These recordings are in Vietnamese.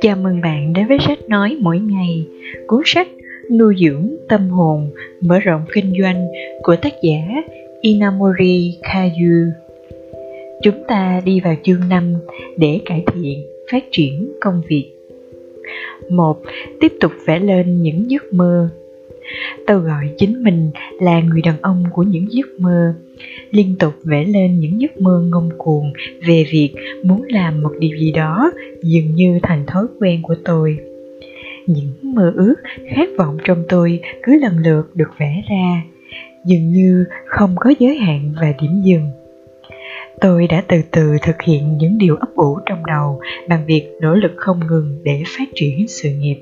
Chào mừng bạn đến với sách nói mỗi ngày, cuốn sách nuôi dưỡng tâm hồn, mở rộng kinh doanh của tác giả Inamori Kayu. Chúng ta đi vào chương 5 để cải thiện, phát triển công việc. một Tiếp tục vẽ lên những giấc mơ tôi gọi chính mình là người đàn ông của những giấc mơ liên tục vẽ lên những giấc mơ ngông cuồng về việc muốn làm một điều gì đó dường như thành thói quen của tôi. Những mơ ước khát vọng trong tôi cứ lần lượt được vẽ ra, dường như không có giới hạn và điểm dừng. Tôi đã từ từ thực hiện những điều ấp ủ trong đầu bằng việc nỗ lực không ngừng để phát triển sự nghiệp.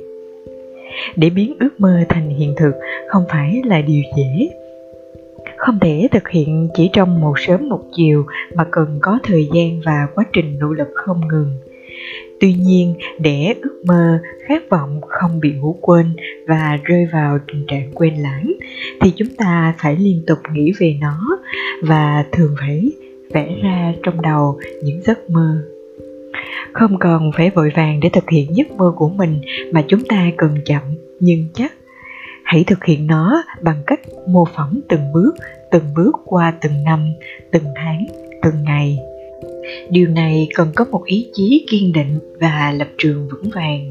Để biến ước mơ thành hiện thực không phải là điều dễ không thể thực hiện chỉ trong một sớm một chiều mà cần có thời gian và quá trình nỗ lực không ngừng. Tuy nhiên, để ước mơ, khát vọng không bị ngủ quên và rơi vào tình trạng quên lãng, thì chúng ta phải liên tục nghĩ về nó và thường phải vẽ ra trong đầu những giấc mơ. Không cần phải vội vàng để thực hiện giấc mơ của mình mà chúng ta cần chậm nhưng chắc. Hãy thực hiện nó bằng cách mô phỏng từng bước từng bước qua từng năm, từng tháng, từng ngày. Điều này cần có một ý chí kiên định và lập trường vững vàng.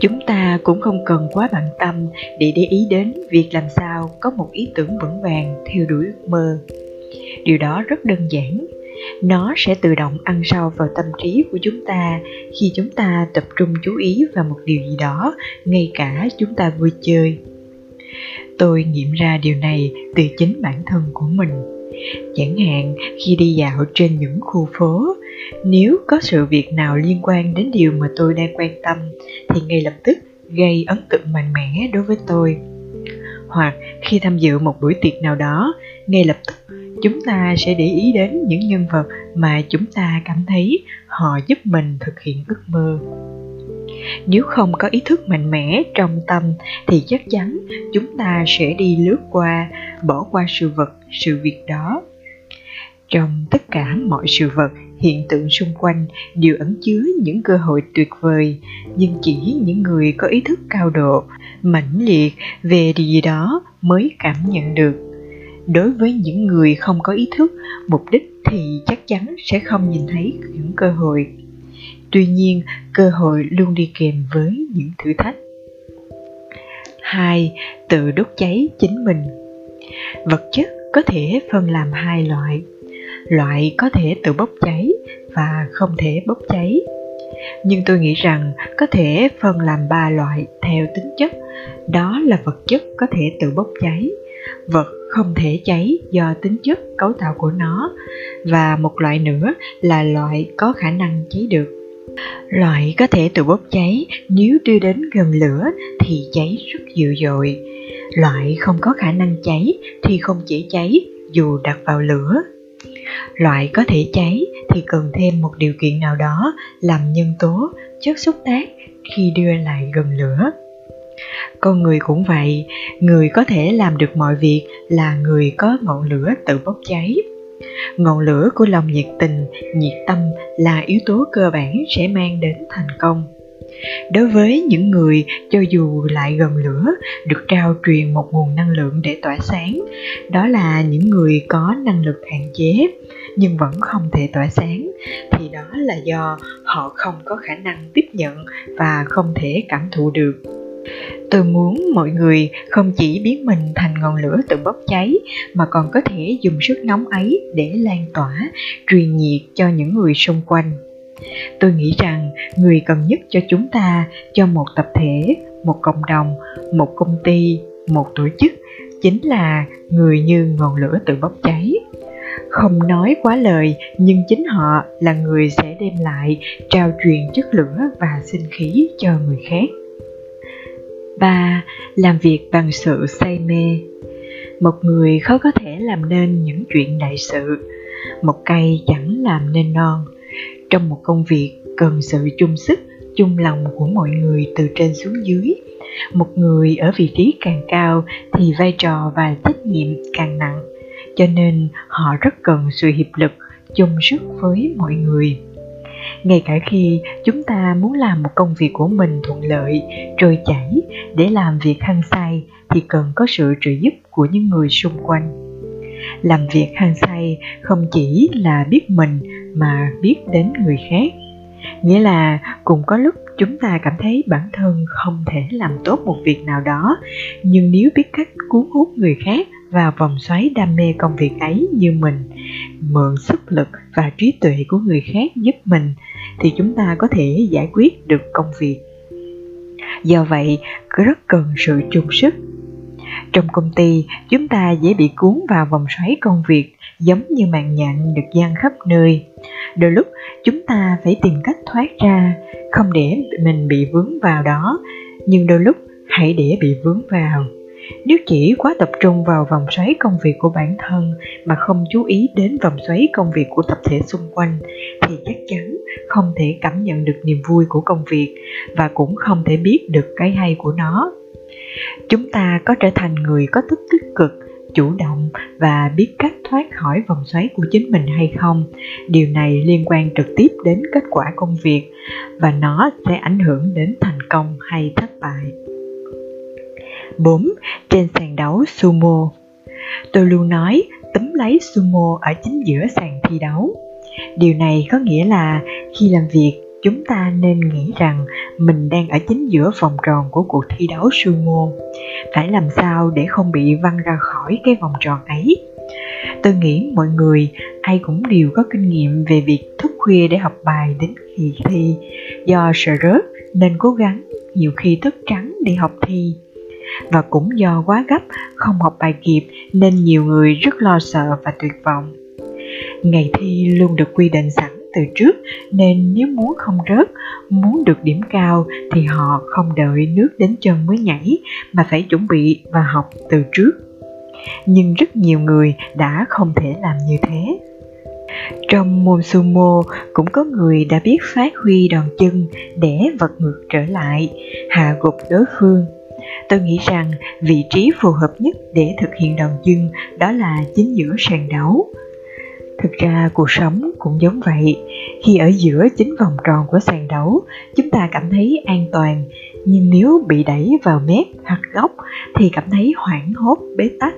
Chúng ta cũng không cần quá bận tâm để để ý đến việc làm sao có một ý tưởng vững vàng theo đuổi ước mơ. Điều đó rất đơn giản. Nó sẽ tự động ăn sâu vào tâm trí của chúng ta khi chúng ta tập trung chú ý vào một điều gì đó, ngay cả chúng ta vui chơi tôi nghiệm ra điều này từ chính bản thân của mình. Chẳng hạn, khi đi dạo trên những khu phố, nếu có sự việc nào liên quan đến điều mà tôi đang quan tâm, thì ngay lập tức gây ấn tượng mạnh mẽ đối với tôi. Hoặc khi tham dự một buổi tiệc nào đó, ngay lập tức chúng ta sẽ để ý đến những nhân vật mà chúng ta cảm thấy họ giúp mình thực hiện ước mơ nếu không có ý thức mạnh mẽ trong tâm, thì chắc chắn chúng ta sẽ đi lướt qua, bỏ qua sự vật, sự việc đó. Trong tất cả mọi sự vật, hiện tượng xung quanh đều ẩn chứa những cơ hội tuyệt vời, nhưng chỉ những người có ý thức cao độ, mãnh liệt về điều gì đó mới cảm nhận được. Đối với những người không có ý thức, mục đích thì chắc chắn sẽ không nhìn thấy những cơ hội tuy nhiên, cơ hội luôn đi kèm với những thử thách. Hai, tự đốt cháy chính mình. Vật chất có thể phân làm hai loại. Loại có thể tự bốc cháy và không thể bốc cháy. Nhưng tôi nghĩ rằng có thể phân làm ba loại theo tính chất. Đó là vật chất có thể tự bốc cháy, vật không thể cháy do tính chất cấu tạo của nó, và một loại nữa là loại có khả năng cháy được loại có thể tự bốc cháy, nếu đưa đến gần lửa thì cháy rất dữ dội. Loại không có khả năng cháy thì không chỉ cháy, dù đặt vào lửa. Loại có thể cháy thì cần thêm một điều kiện nào đó làm nhân tố chất xúc tác khi đưa lại gần lửa. Con người cũng vậy, người có thể làm được mọi việc là người có ngọn lửa tự bốc cháy ngọn lửa của lòng nhiệt tình, nhiệt tâm là yếu tố cơ bản sẽ mang đến thành công. Đối với những người cho dù lại gần lửa, được trao truyền một nguồn năng lượng để tỏa sáng, đó là những người có năng lực hạn chế nhưng vẫn không thể tỏa sáng, thì đó là do họ không có khả năng tiếp nhận và không thể cảm thụ được tôi muốn mọi người không chỉ biến mình thành ngọn lửa tự bốc cháy, mà còn có thể dùng sức nóng ấy để lan tỏa, truyền nhiệt cho những người xung quanh. Tôi nghĩ rằng người cần nhất cho chúng ta, cho một tập thể, một cộng đồng, một công ty, một tổ chức, chính là người như ngọn lửa tự bốc cháy. Không nói quá lời, nhưng chính họ là người sẽ đem lại, trao truyền chất lửa và sinh khí cho người khác ba làm việc bằng sự say mê. Một người khó có thể làm nên những chuyện đại sự, một cây chẳng làm nên non. Trong một công việc cần sự chung sức, chung lòng của mọi người từ trên xuống dưới, một người ở vị trí càng cao thì vai trò và trách nhiệm càng nặng, cho nên họ rất cần sự hiệp lực, chung sức với mọi người ngay cả khi chúng ta muốn làm một công việc của mình thuận lợi, trôi chảy, để làm việc hăng say thì cần có sự trợ giúp của những người xung quanh. Làm việc hăng say không chỉ là biết mình mà biết đến người khác. Nghĩa là cũng có lúc chúng ta cảm thấy bản thân không thể làm tốt một việc nào đó, nhưng nếu biết cách cuốn hút người khác vào vòng xoáy đam mê công việc ấy như mình, mượn sức lực và trí tuệ của người khác giúp mình thì chúng ta có thể giải quyết được công việc. Do vậy rất cần sự chung sức. Trong công ty, chúng ta dễ bị cuốn vào vòng xoáy công việc giống như mạng nhện được giăng khắp nơi. Đôi lúc, chúng ta phải tìm cách thoát ra, không để mình bị vướng vào đó, nhưng đôi lúc hãy để bị vướng vào nếu chỉ quá tập trung vào vòng xoáy công việc của bản thân mà không chú ý đến vòng xoáy công việc của tập thể xung quanh, thì chắc chắn không thể cảm nhận được niềm vui của công việc và cũng không thể biết được cái hay của nó. Chúng ta có trở thành người có thức tích cực, chủ động và biết cách thoát khỏi vòng xoáy của chính mình hay không. Điều này liên quan trực tiếp đến kết quả công việc và nó sẽ ảnh hưởng đến thành công hay thất bại. 4. Trên sàn đấu sumo Tôi luôn nói tấm lấy sumo ở chính giữa sàn thi đấu. Điều này có nghĩa là khi làm việc, chúng ta nên nghĩ rằng mình đang ở chính giữa vòng tròn của cuộc thi đấu sumo. Phải làm sao để không bị văng ra khỏi cái vòng tròn ấy. Tôi nghĩ mọi người ai cũng đều có kinh nghiệm về việc thức khuya để học bài đến kỳ thi. Do sợ rớt nên cố gắng nhiều khi thức trắng để học thi và cũng do quá gấp, không học bài kịp nên nhiều người rất lo sợ và tuyệt vọng. Ngày thi luôn được quy định sẵn từ trước nên nếu muốn không rớt, muốn được điểm cao thì họ không đợi nước đến chân mới nhảy mà phải chuẩn bị và học từ trước. Nhưng rất nhiều người đã không thể làm như thế. Trong môn sumo cũng có người đã biết phát huy đòn chân để vật ngược trở lại, hạ gục đối phương tôi nghĩ rằng vị trí phù hợp nhất để thực hiện đòn dưng đó là chính giữa sàn đấu. Thực ra cuộc sống cũng giống vậy, khi ở giữa chính vòng tròn của sàn đấu, chúng ta cảm thấy an toàn, nhưng nếu bị đẩy vào mép hoặc góc thì cảm thấy hoảng hốt, bế tắc.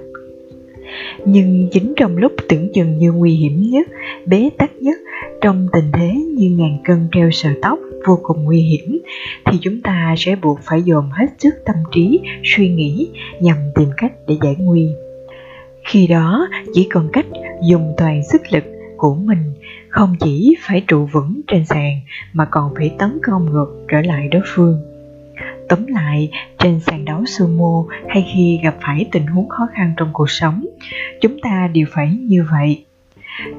Nhưng chính trong lúc tưởng chừng như nguy hiểm nhất, bế tắc nhất trong tình thế như ngàn cân treo sợi tóc vô cùng nguy hiểm, thì chúng ta sẽ buộc phải dồn hết sức tâm trí, suy nghĩ nhằm tìm cách để giải nguy. Khi đó, chỉ còn cách dùng toàn sức lực của mình, không chỉ phải trụ vững trên sàn mà còn phải tấn công ngược trở lại đối phương. Tóm lại, trên sàn đấu sumo hay khi gặp phải tình huống khó khăn trong cuộc sống, chúng ta đều phải như vậy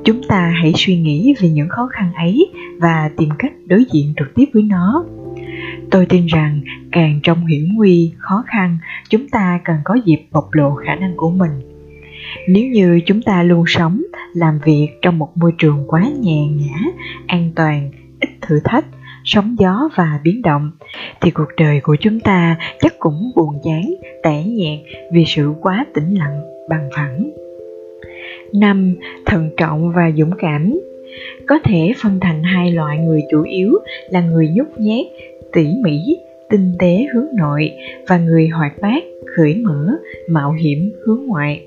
chúng ta hãy suy nghĩ về những khó khăn ấy và tìm cách đối diện trực tiếp với nó. Tôi tin rằng càng trong hiểm nguy, khó khăn, chúng ta cần có dịp bộc lộ khả năng của mình. Nếu như chúng ta luôn sống, làm việc trong một môi trường quá nhẹ nhã, an toàn, ít thử thách, sóng gió và biến động, thì cuộc đời của chúng ta chắc cũng buồn chán, tẻ nhạt vì sự quá tĩnh lặng, bằng phẳng năm, thận trọng và dũng cảm. Có thể phân thành hai loại người chủ yếu là người nhút nhát, tỉ mỉ, tinh tế hướng nội và người hoạt bát, khởi mở, mạo hiểm hướng ngoại.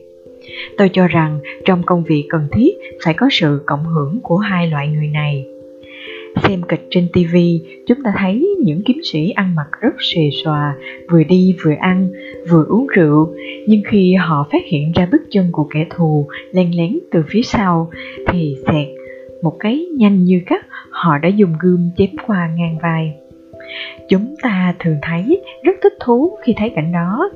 Tôi cho rằng trong công việc cần thiết phải có sự cộng hưởng của hai loại người này xem kịch trên TV, chúng ta thấy những kiếm sĩ ăn mặc rất xề xòa, vừa đi vừa ăn, vừa uống rượu, nhưng khi họ phát hiện ra bước chân của kẻ thù len lén từ phía sau, thì xẹt một cái nhanh như cắt, họ đã dùng gươm chém qua ngang vai. Chúng ta thường thấy rất thích thú khi thấy cảnh đó.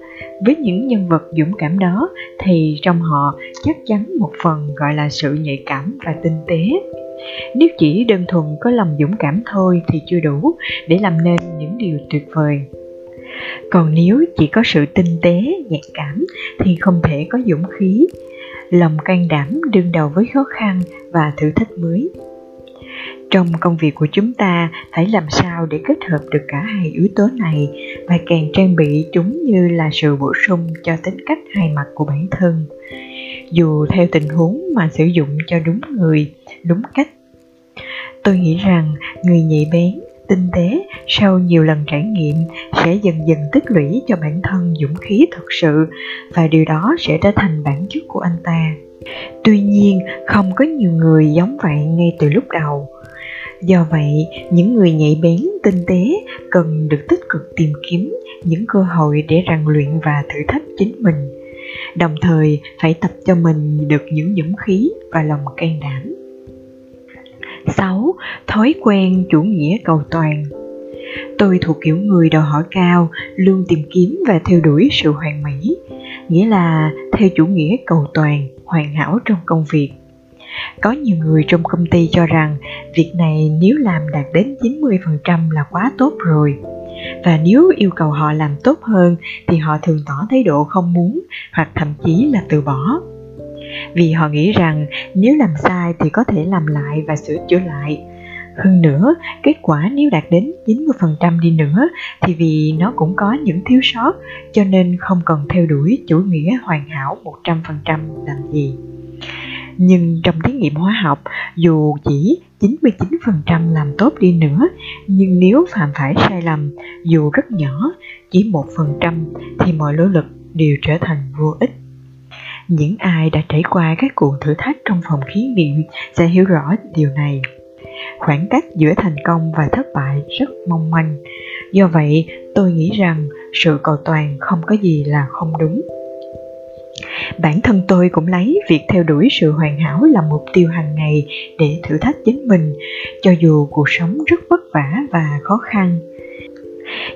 Với những nhân vật dũng cảm đó thì trong họ chắc chắn một phần gọi là sự nhạy cảm và tinh tế nếu chỉ đơn thuần có lòng dũng cảm thôi thì chưa đủ để làm nên những điều tuyệt vời. Còn nếu chỉ có sự tinh tế, nhạy cảm thì không thể có dũng khí. Lòng can đảm, đương đầu với khó khăn và thử thách mới. Trong công việc của chúng ta phải làm sao để kết hợp được cả hai yếu tố này và càng trang bị chúng như là sự bổ sung cho tính cách hai mặt của bản thân. Dù theo tình huống mà sử dụng cho đúng người đúng cách. Tôi nghĩ rằng người nhạy bén, tinh tế sau nhiều lần trải nghiệm sẽ dần dần tích lũy cho bản thân dũng khí thật sự và điều đó sẽ trở thành bản chất của anh ta. Tuy nhiên, không có nhiều người giống vậy ngay từ lúc đầu. Do vậy, những người nhạy bén, tinh tế cần được tích cực tìm kiếm những cơ hội để rèn luyện và thử thách chính mình. Đồng thời, phải tập cho mình được những dũng khí và lòng can đảm. 6. Thói quen chủ nghĩa cầu toàn Tôi thuộc kiểu người đòi hỏi cao, luôn tìm kiếm và theo đuổi sự hoàn mỹ, nghĩa là theo chủ nghĩa cầu toàn, hoàn hảo trong công việc. Có nhiều người trong công ty cho rằng việc này nếu làm đạt đến 90% là quá tốt rồi. Và nếu yêu cầu họ làm tốt hơn thì họ thường tỏ thái độ không muốn hoặc thậm chí là từ bỏ vì họ nghĩ rằng nếu làm sai thì có thể làm lại và sửa chữa lại. Hơn nữa, kết quả nếu đạt đến 90% đi nữa thì vì nó cũng có những thiếu sót cho nên không cần theo đuổi chủ nghĩa hoàn hảo 100% làm gì. Nhưng trong thí nghiệm hóa học, dù chỉ 99% làm tốt đi nữa, nhưng nếu phạm phải sai lầm, dù rất nhỏ, chỉ 1% thì mọi nỗ lực đều trở thành vô ích. Những ai đã trải qua các cuộc thử thách trong phòng thí nghiệm sẽ hiểu rõ điều này. Khoảng cách giữa thành công và thất bại rất mong manh. Do vậy, tôi nghĩ rằng sự cầu toàn không có gì là không đúng. Bản thân tôi cũng lấy việc theo đuổi sự hoàn hảo là mục tiêu hàng ngày để thử thách chính mình, cho dù cuộc sống rất vất vả và khó khăn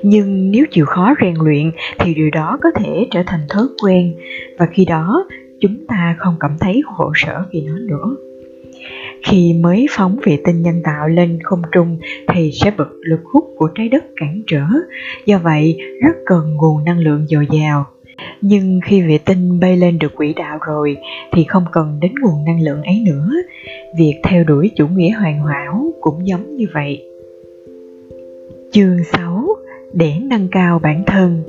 nhưng nếu chịu khó rèn luyện thì điều đó có thể trở thành thói quen và khi đó chúng ta không cảm thấy khổ sở vì nó nữa. Khi mới phóng vệ tinh nhân tạo lên không trung thì sẽ bật lực hút của trái đất cản trở, do vậy rất cần nguồn năng lượng dồi dào. Nhưng khi vệ tinh bay lên được quỹ đạo rồi thì không cần đến nguồn năng lượng ấy nữa. Việc theo đuổi chủ nghĩa hoàn hảo cũng giống như vậy. Chương 6 để nâng cao bản thân.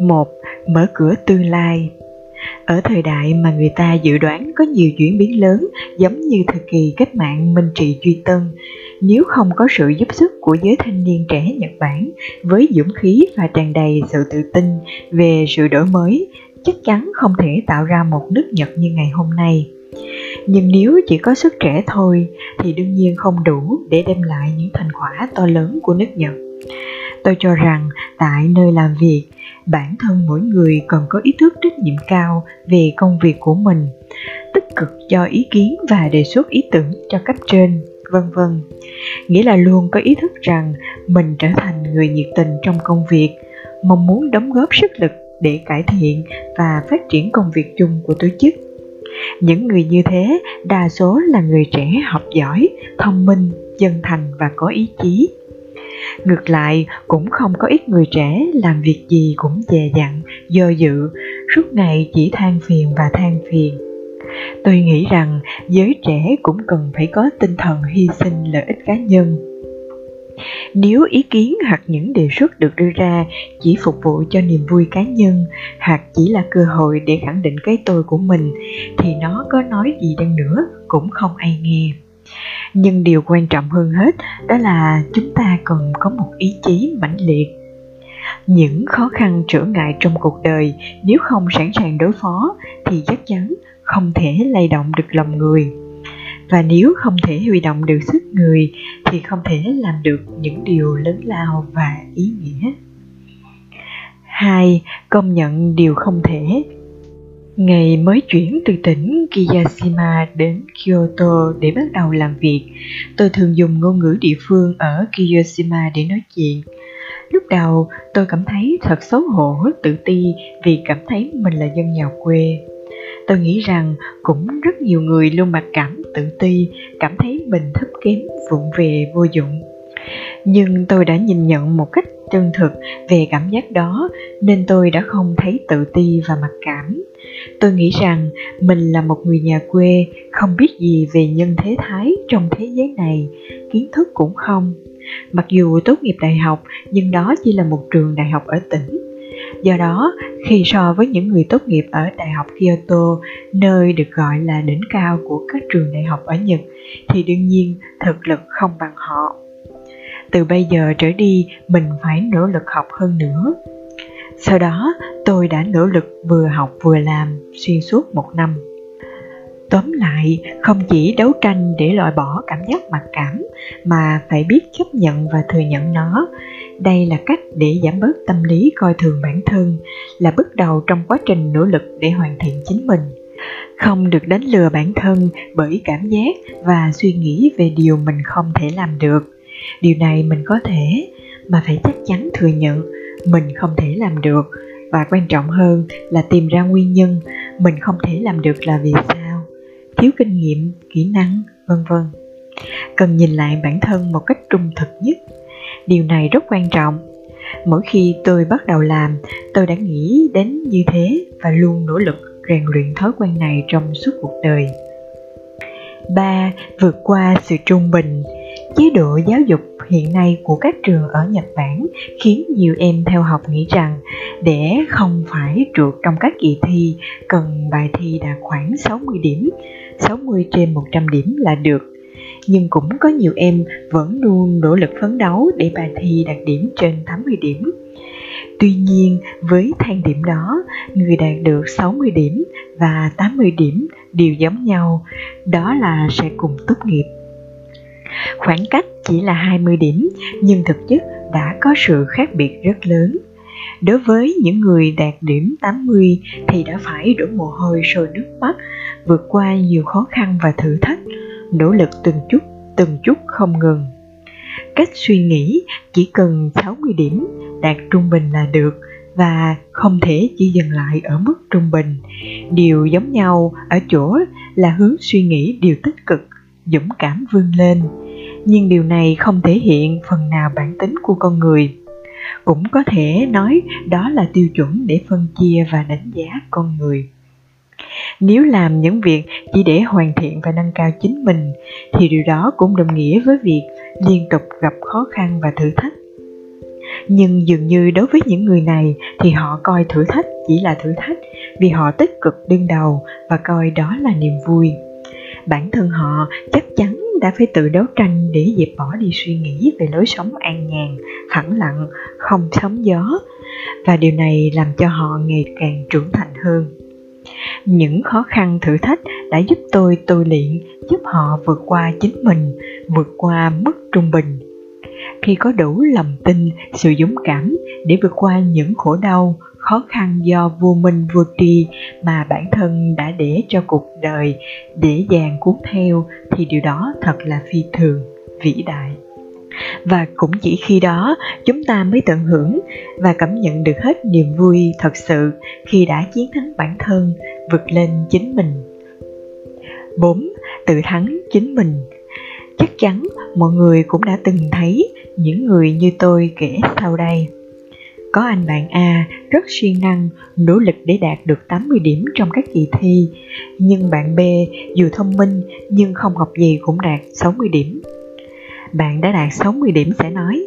Một, mở cửa tương lai ở thời đại mà người ta dự đoán có nhiều chuyển biến lớn giống như thời kỳ cách mạng Minh Trị Duy Tân, nếu không có sự giúp sức của giới thanh niên trẻ Nhật Bản với dũng khí và tràn đầy sự tự tin về sự đổi mới, chắc chắn không thể tạo ra một nước Nhật như ngày hôm nay. Nhưng nếu chỉ có sức trẻ thôi thì đương nhiên không đủ để đem lại những thành quả to lớn của nước Nhật. Tôi cho rằng tại nơi làm việc, bản thân mỗi người cần có ý thức trách nhiệm cao về công việc của mình, tích cực cho ý kiến và đề xuất ý tưởng cho cấp trên, vân vân. Nghĩa là luôn có ý thức rằng mình trở thành người nhiệt tình trong công việc, mong muốn đóng góp sức lực để cải thiện và phát triển công việc chung của tổ chức. Những người như thế đa số là người trẻ học giỏi, thông minh, chân thành và có ý chí Ngược lại, cũng không có ít người trẻ làm việc gì cũng dè dặn, do dự, suốt ngày chỉ than phiền và than phiền. Tôi nghĩ rằng giới trẻ cũng cần phải có tinh thần hy sinh lợi ích cá nhân. Nếu ý kiến hoặc những đề xuất được đưa ra chỉ phục vụ cho niềm vui cá nhân hoặc chỉ là cơ hội để khẳng định cái tôi của mình thì nó có nói gì đi nữa cũng không ai nghe nhưng điều quan trọng hơn hết đó là chúng ta cần có một ý chí mãnh liệt. Những khó khăn trở ngại trong cuộc đời nếu không sẵn sàng đối phó thì chắc chắn không thể lay động được lòng người. Và nếu không thể huy động được sức người thì không thể làm được những điều lớn lao và ý nghĩa. Hai, công nhận điều không thể. Ngày mới chuyển từ tỉnh Kiyashima đến Kyoto để bắt đầu làm việc, tôi thường dùng ngôn ngữ địa phương ở Kiyashima để nói chuyện. Lúc đầu, tôi cảm thấy thật xấu hổ, tự ti vì cảm thấy mình là dân nhà quê. Tôi nghĩ rằng cũng rất nhiều người luôn mặc cảm tự ti, cảm thấy mình thấp kém, vụng về, vô dụng. Nhưng tôi đã nhìn nhận một cách chân thực về cảm giác đó nên tôi đã không thấy tự ti và mặc cảm tôi nghĩ rằng mình là một người nhà quê không biết gì về nhân thế thái trong thế giới này kiến thức cũng không mặc dù tốt nghiệp đại học nhưng đó chỉ là một trường đại học ở tỉnh Do đó, khi so với những người tốt nghiệp ở Đại học Kyoto, nơi được gọi là đỉnh cao của các trường đại học ở Nhật, thì đương nhiên thực lực không bằng họ. Từ bây giờ trở đi, mình phải nỗ lực học hơn nữa. Sau đó, tôi đã nỗ lực vừa học vừa làm xuyên suốt một năm. Tóm lại, không chỉ đấu tranh để loại bỏ cảm giác mặc cảm, mà phải biết chấp nhận và thừa nhận nó. Đây là cách để giảm bớt tâm lý coi thường bản thân, là bước đầu trong quá trình nỗ lực để hoàn thiện chính mình. Không được đánh lừa bản thân bởi cảm giác và suy nghĩ về điều mình không thể làm được. Điều này mình có thể, mà phải chắc chắn thừa nhận mình không thể làm được. Và quan trọng hơn là tìm ra nguyên nhân mình không thể làm được là vì sao. Thiếu kinh nghiệm, kỹ năng, vân vân. Cần nhìn lại bản thân một cách trung thực nhất. Điều này rất quan trọng. Mỗi khi tôi bắt đầu làm, tôi đã nghĩ đến như thế và luôn nỗ lực rèn luyện thói quen này trong suốt cuộc đời. 3. Vượt qua sự trung bình. Chế độ giáo dục hiện nay của các trường ở Nhật Bản khiến nhiều em theo học nghĩ rằng để không phải trượt trong các kỳ thi cần bài thi đạt khoảng 60 điểm, 60 trên 100 điểm là được. Nhưng cũng có nhiều em vẫn luôn nỗ lực phấn đấu để bài thi đạt điểm trên 80 điểm. Tuy nhiên, với thang điểm đó, người đạt được 60 điểm và 80 điểm đều giống nhau, đó là sẽ cùng tốt nghiệp Khoảng cách chỉ là 20 điểm, nhưng thực chất đã có sự khác biệt rất lớn. Đối với những người đạt điểm 80 thì đã phải đổ mồ hôi sôi nước mắt, vượt qua nhiều khó khăn và thử thách, nỗ lực từng chút, từng chút không ngừng. Cách suy nghĩ chỉ cần 60 điểm, đạt trung bình là được và không thể chỉ dừng lại ở mức trung bình. Điều giống nhau ở chỗ là hướng suy nghĩ điều tích cực, dũng cảm vươn lên nhưng điều này không thể hiện phần nào bản tính của con người. Cũng có thể nói đó là tiêu chuẩn để phân chia và đánh giá con người. Nếu làm những việc chỉ để hoàn thiện và nâng cao chính mình, thì điều đó cũng đồng nghĩa với việc liên tục gặp khó khăn và thử thách. Nhưng dường như đối với những người này thì họ coi thử thách chỉ là thử thách vì họ tích cực đương đầu và coi đó là niềm vui. Bản thân họ chắc chắn ta phải tự đấu tranh để dẹp bỏ đi suy nghĩ về lối sống an nhàn, phẳng lặng, không sóng gió và điều này làm cho họ ngày càng trưởng thành hơn. Những khó khăn thử thách đã giúp tôi tu luyện, giúp họ vượt qua chính mình, vượt qua mức trung bình. Khi có đủ lòng tin, sự dũng cảm để vượt qua những khổ đau, khó khăn do vô minh vô tri mà bản thân đã để cho cuộc đời dễ dàng cuốn theo thì điều đó thật là phi thường, vĩ đại. Và cũng chỉ khi đó chúng ta mới tận hưởng và cảm nhận được hết niềm vui thật sự khi đã chiến thắng bản thân vượt lên chính mình. 4. Tự thắng chính mình. Chắc chắn mọi người cũng đã từng thấy những người như tôi kể sau đây có anh bạn A rất siêng năng, nỗ lực để đạt được 80 điểm trong các kỳ thi, nhưng bạn B dù thông minh nhưng không học gì cũng đạt 60 điểm. Bạn đã đạt 60 điểm sẽ nói,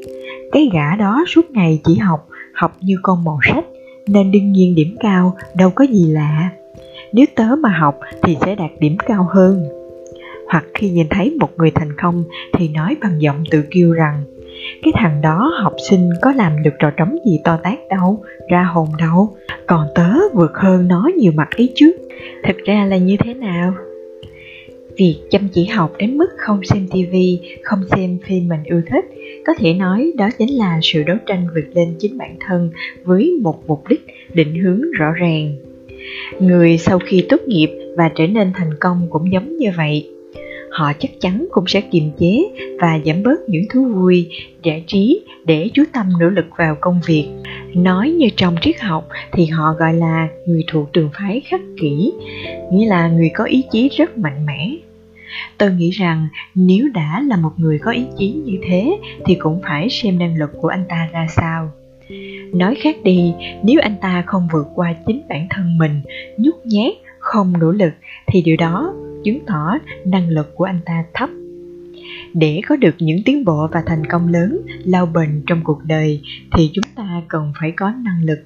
cái gã đó suốt ngày chỉ học, học như con màu sách, nên đương nhiên điểm cao đâu có gì lạ. Nếu tớ mà học thì sẽ đạt điểm cao hơn. Hoặc khi nhìn thấy một người thành công thì nói bằng giọng tự kiêu rằng cái thằng đó học sinh có làm được trò trống gì to tát đâu, ra hồn đâu. Còn tớ vượt hơn nó nhiều mặt ấy chứ. Thực ra là như thế nào? Việc chăm chỉ học đến mức không xem tivi không xem phim mình yêu thích, có thể nói đó chính là sự đấu tranh vượt lên chính bản thân với một mục đích định hướng rõ ràng. Người sau khi tốt nghiệp và trở nên thành công cũng giống như vậy họ chắc chắn cũng sẽ kiềm chế và giảm bớt những thú vui, giải trí để chú tâm nỗ lực vào công việc. Nói như trong triết học thì họ gọi là người thuộc trường phái khắc kỷ, nghĩa là người có ý chí rất mạnh mẽ. Tôi nghĩ rằng nếu đã là một người có ý chí như thế thì cũng phải xem năng lực của anh ta ra sao. Nói khác đi, nếu anh ta không vượt qua chính bản thân mình, nhút nhát, không nỗ lực thì điều đó chứng tỏ năng lực của anh ta thấp. Để có được những tiến bộ và thành công lớn, lao bền trong cuộc đời, thì chúng ta cần phải có năng lực.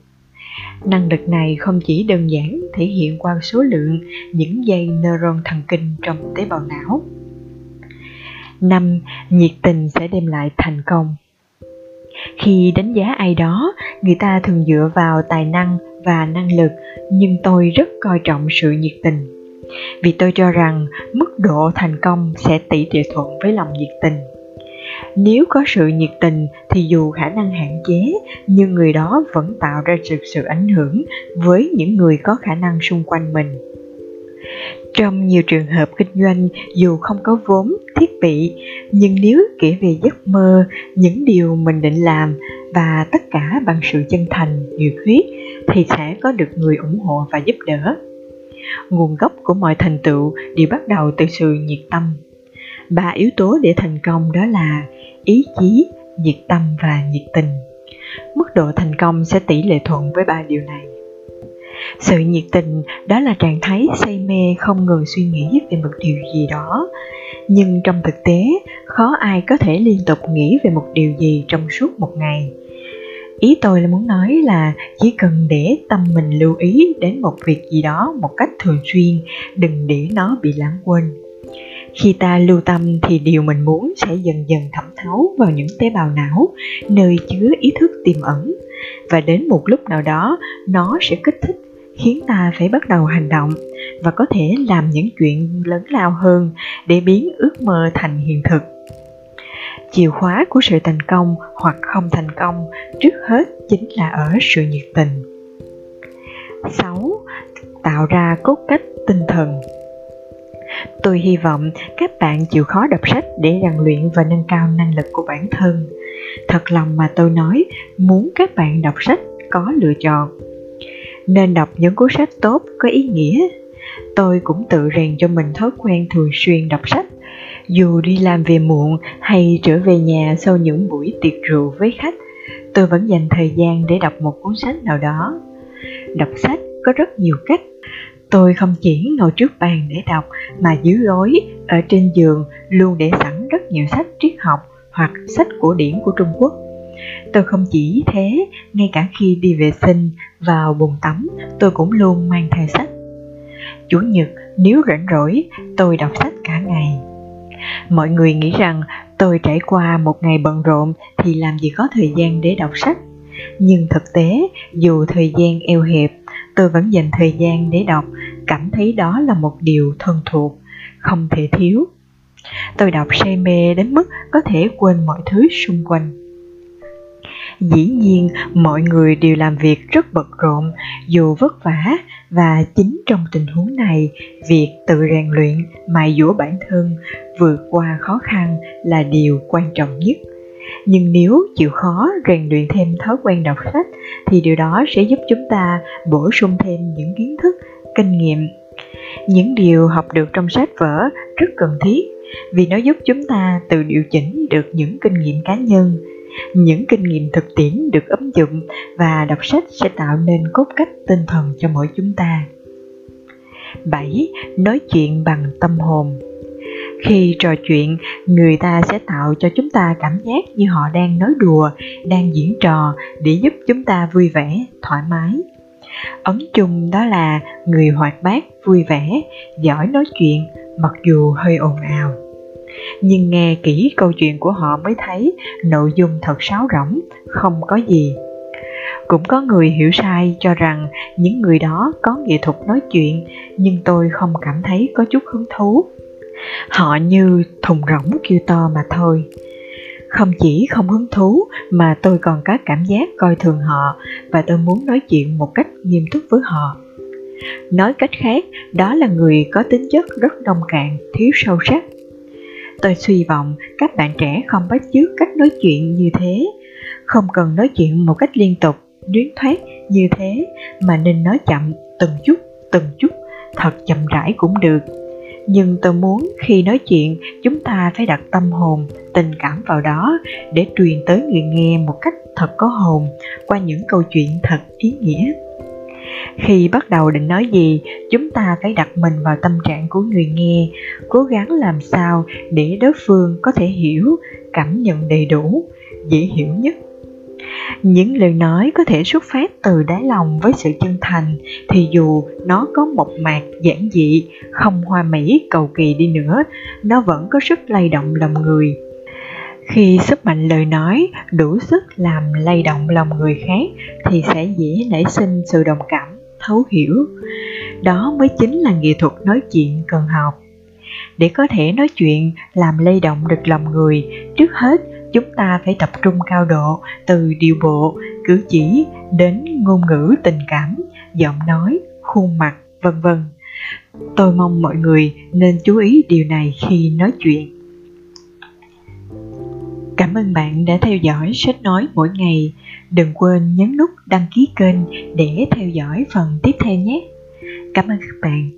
Năng lực này không chỉ đơn giản thể hiện qua số lượng những dây neuron thần kinh trong tế bào não. năm, Nhiệt tình sẽ đem lại thành công. Khi đánh giá ai đó, người ta thường dựa vào tài năng và năng lực, nhưng tôi rất coi trọng sự nhiệt tình vì tôi cho rằng mức độ thành công sẽ tỷ lệ thuận với lòng nhiệt tình. Nếu có sự nhiệt tình thì dù khả năng hạn chế, nhưng người đó vẫn tạo ra sự sự ảnh hưởng với những người có khả năng xung quanh mình. Trong nhiều trường hợp kinh doanh, dù không có vốn, thiết bị, nhưng nếu kể về giấc mơ, những điều mình định làm và tất cả bằng sự chân thành, nhiệt huyết thì sẽ có được người ủng hộ và giúp đỡ nguồn gốc của mọi thành tựu đều bắt đầu từ sự nhiệt tâm. Ba yếu tố để thành công đó là ý chí, nhiệt tâm và nhiệt tình. Mức độ thành công sẽ tỷ lệ thuận với ba điều này. Sự nhiệt tình đó là trạng thái say mê không ngừng suy nghĩ về một điều gì đó. Nhưng trong thực tế, khó ai có thể liên tục nghĩ về một điều gì trong suốt một ngày ý tôi là muốn nói là chỉ cần để tâm mình lưu ý đến một việc gì đó một cách thường xuyên, đừng để nó bị lãng quên. Khi ta lưu tâm thì điều mình muốn sẽ dần dần thẩm thấu vào những tế bào não, nơi chứa ý thức tiềm ẩn. Và đến một lúc nào đó, nó sẽ kích thích, khiến ta phải bắt đầu hành động và có thể làm những chuyện lớn lao hơn để biến ước mơ thành hiện thực chìa khóa của sự thành công hoặc không thành công trước hết chính là ở sự nhiệt tình 6. Tạo ra cốt cách tinh thần Tôi hy vọng các bạn chịu khó đọc sách để rèn luyện và nâng cao năng lực của bản thân. Thật lòng mà tôi nói, muốn các bạn đọc sách có lựa chọn nên đọc những cuốn sách tốt có ý nghĩa tôi cũng tự rèn cho mình thói quen thường xuyên đọc sách dù đi làm về muộn hay trở về nhà sau những buổi tiệc rượu với khách tôi vẫn dành thời gian để đọc một cuốn sách nào đó đọc sách có rất nhiều cách tôi không chỉ ngồi trước bàn để đọc mà dưới gối ở trên giường luôn để sẵn rất nhiều sách triết học hoặc sách cổ điển của trung quốc Tôi không chỉ thế, ngay cả khi đi vệ sinh, vào bồn tắm, tôi cũng luôn mang theo sách. Chủ nhật, nếu rảnh rỗi, tôi đọc sách cả ngày. Mọi người nghĩ rằng tôi trải qua một ngày bận rộn thì làm gì có thời gian để đọc sách. Nhưng thực tế, dù thời gian eo hẹp, tôi vẫn dành thời gian để đọc, cảm thấy đó là một điều thân thuộc, không thể thiếu. Tôi đọc say mê đến mức có thể quên mọi thứ xung quanh dĩ nhiên mọi người đều làm việc rất bận rộn, dù vất vả và chính trong tình huống này, việc tự rèn luyện mài dũa bản thân vượt qua khó khăn là điều quan trọng nhất. Nhưng nếu chịu khó rèn luyện thêm thói quen đọc sách thì điều đó sẽ giúp chúng ta bổ sung thêm những kiến thức, kinh nghiệm. Những điều học được trong sách vở rất cần thiết vì nó giúp chúng ta tự điều chỉnh được những kinh nghiệm cá nhân những kinh nghiệm thực tiễn được ứng dụng và đọc sách sẽ tạo nên cốt cách tinh thần cho mỗi chúng ta. 7. Nói chuyện bằng tâm hồn. Khi trò chuyện, người ta sẽ tạo cho chúng ta cảm giác như họ đang nói đùa, đang diễn trò để giúp chúng ta vui vẻ, thoải mái. Ấn chung đó là người hoạt bát vui vẻ, giỏi nói chuyện mặc dù hơi ồn ào nhưng nghe kỹ câu chuyện của họ mới thấy nội dung thật sáo rỗng, không có gì. Cũng có người hiểu sai cho rằng những người đó có nghệ thuật nói chuyện, nhưng tôi không cảm thấy có chút hứng thú. Họ như thùng rỗng kêu to mà thôi. Không chỉ không hứng thú mà tôi còn có cảm giác coi thường họ và tôi muốn nói chuyện một cách nghiêm túc với họ. Nói cách khác, đó là người có tính chất rất nông cạn, thiếu sâu sắc. Tôi suy vọng các bạn trẻ không bắt chước cách nói chuyện như thế, không cần nói chuyện một cách liên tục, luyến thoát như thế, mà nên nói chậm, từng chút, từng chút, thật chậm rãi cũng được. Nhưng tôi muốn khi nói chuyện chúng ta phải đặt tâm hồn, tình cảm vào đó để truyền tới người nghe một cách thật có hồn qua những câu chuyện thật ý nghĩa khi bắt đầu định nói gì, chúng ta phải đặt mình vào tâm trạng của người nghe, cố gắng làm sao để đối phương có thể hiểu, cảm nhận đầy đủ, dễ hiểu nhất. Những lời nói có thể xuất phát từ đáy lòng với sự chân thành thì dù nó có mộc mạc, giản dị, không hoa mỹ, cầu kỳ đi nữa, nó vẫn có sức lay động lòng người khi sức mạnh lời nói đủ sức làm lay động lòng người khác, thì sẽ dễ nảy sinh sự đồng cảm, thấu hiểu. Đó mới chính là nghệ thuật nói chuyện cần học. Để có thể nói chuyện, làm lay động được lòng người, trước hết chúng ta phải tập trung cao độ, từ điệu bộ, cử chỉ đến ngôn ngữ tình cảm, giọng nói, khuôn mặt, vân vân. Tôi mong mọi người nên chú ý điều này khi nói chuyện cảm ơn bạn đã theo dõi sách nói mỗi ngày. Đừng quên nhấn nút đăng ký kênh để theo dõi phần tiếp theo nhé. Cảm ơn các bạn.